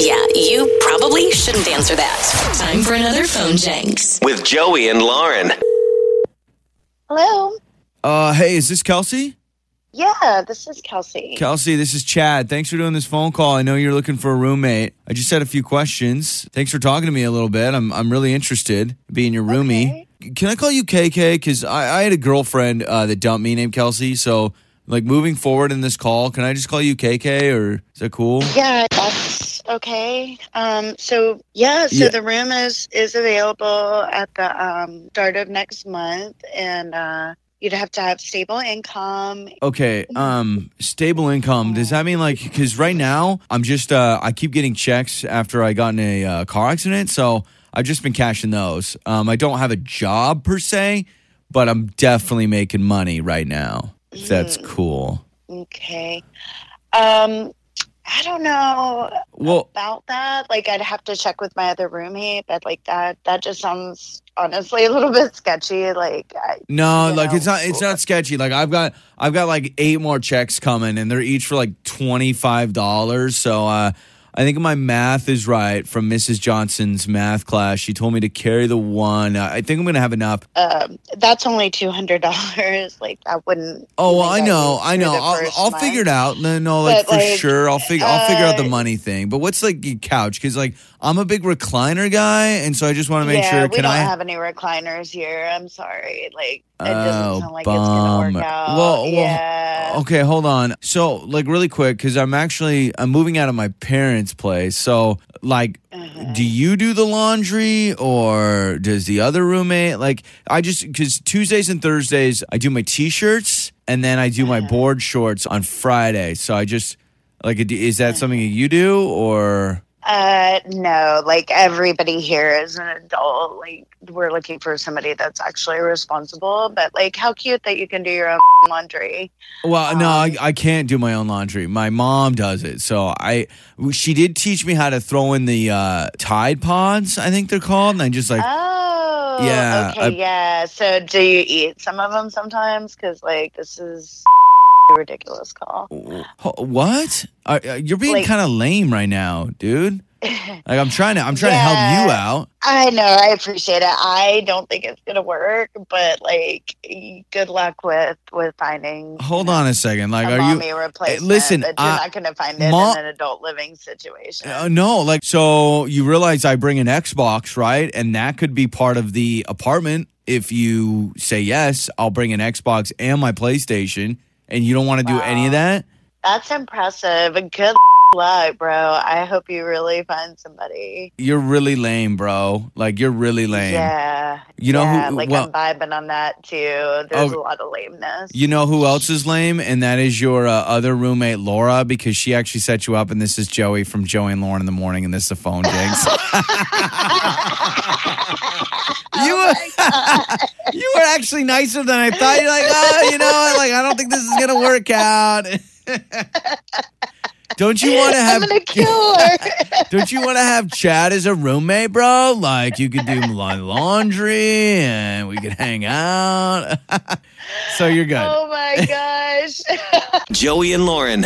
Yeah, you probably shouldn't answer that. Time for another phone jenks. With Joey and Lauren. Hello. Uh, hey, is this Kelsi? Yeah, this is Kelsi. Kelsi, this is Chad. Thanks for doing this phone call. I know you're looking for a roommate. I just had a few questions. Thanks for talking to me a little bit. I'm I'm really interested in being your roomie. Can I call you KK? Because I, I had a girlfriend uh, that dumped me named Kelsey. So, like, moving forward in this call, can I just call you KK or is that cool? yeah, that's okay. Um, so yeah, so Yeah. the room is is available at the um start of next month, and uh, you'd have to have stable income. Okay, um, stable income. Does that mean like because right now I'm just uh I keep getting checks after I got in a uh, car accident, so I've just been cashing those. Um, I don't have a job per se, but I'm definitely making money right now. If that's cool. Okay. Um, I don't know Well, about that. Like, I'd have to check with my other roommate, but like that that just sounds honestly a little bit sketchy. Like, I, no, like know, it's not it's not sketchy. Like I've got I've got like eight more checks coming, and they're each for like twenty five dollars. So uh, I think my math is right from Mrs. Johnson's math class. She told me to carry the one. Uh, I think I'm gonna have enough. um, that's only two hundred dollars. Like, I wouldn't. Oh, well, I know, I know. I'll, I'll figure it out. No, no, like But, for like, sure. I'll figure. I'll figure out the uh, money thing. But what's like your couch? Because like I'm a big recliner guy, and so I just want to make yeah, sure. we Can don't I? have any recliners here. I'm sorry. Like, it Oh, doesn't sound like it's gonna work out. Well, well, yeah. Okay, hold on. So, like, really quick, because I'm actually I'm moving out of my parents' place. So, like, Uh-huh. do you do the laundry or does the other roommate? Like, I just because Tuesdays and Thursdays I do my t-shirts and then I do my Uh-huh. board shorts on Friday. So I just like, is that something that you do or? Uh, no, like everybody here is an adult. Like we're looking for somebody that's actually responsible. But like, how cute that you can do your own laundry. Well, no, I, Um, I can't do my own laundry. My mom does it. So I, she did teach me how to throw in the uh, Tide Pods, I think they're called, and I just like, oh, yeah, Okay, I- yeah. So do you eat some of them sometimes? Because like this is ridiculous call. What? You're being Like- kind of lame right now, dude. Like I'm trying to, I'm trying to help you out. I know, I appreciate it. I don't think it's gonna work, but like, good luck with with finding. Hold on a second. Like, a are you? mommy replacement. listen, that you're I- not to find it Ma- in an adult living situation. Uh, no, like so you realize I bring an Xbox, right? And that could be part of the apartment. If you say yes, I'll bring an Xbox and my PlayStation. And you don't want to do any of that? That's impressive. And Good luck, bro. I hope you really find somebody. You're really lame, bro. Like you're really lame. Yeah, You know yeah, who? like well, I'm vibing on that too. There's Oh, a lot of lameness. you know who else is lame, and that is your uh, other roommate Laura, because she actually set you up. And this is Joey from Joey and Lauren in the morning, and this is the phone jenks. you were you were actually nicer than I thought. You're like, oh, you know, like I don't think this is gonna work out. don't you want to have? I'm gonna kill her. Don't you want to have Chad as a roommate, bro? Like you could do my laundry and we could hang out. so you're good. oh my gosh. Joey and Lauren.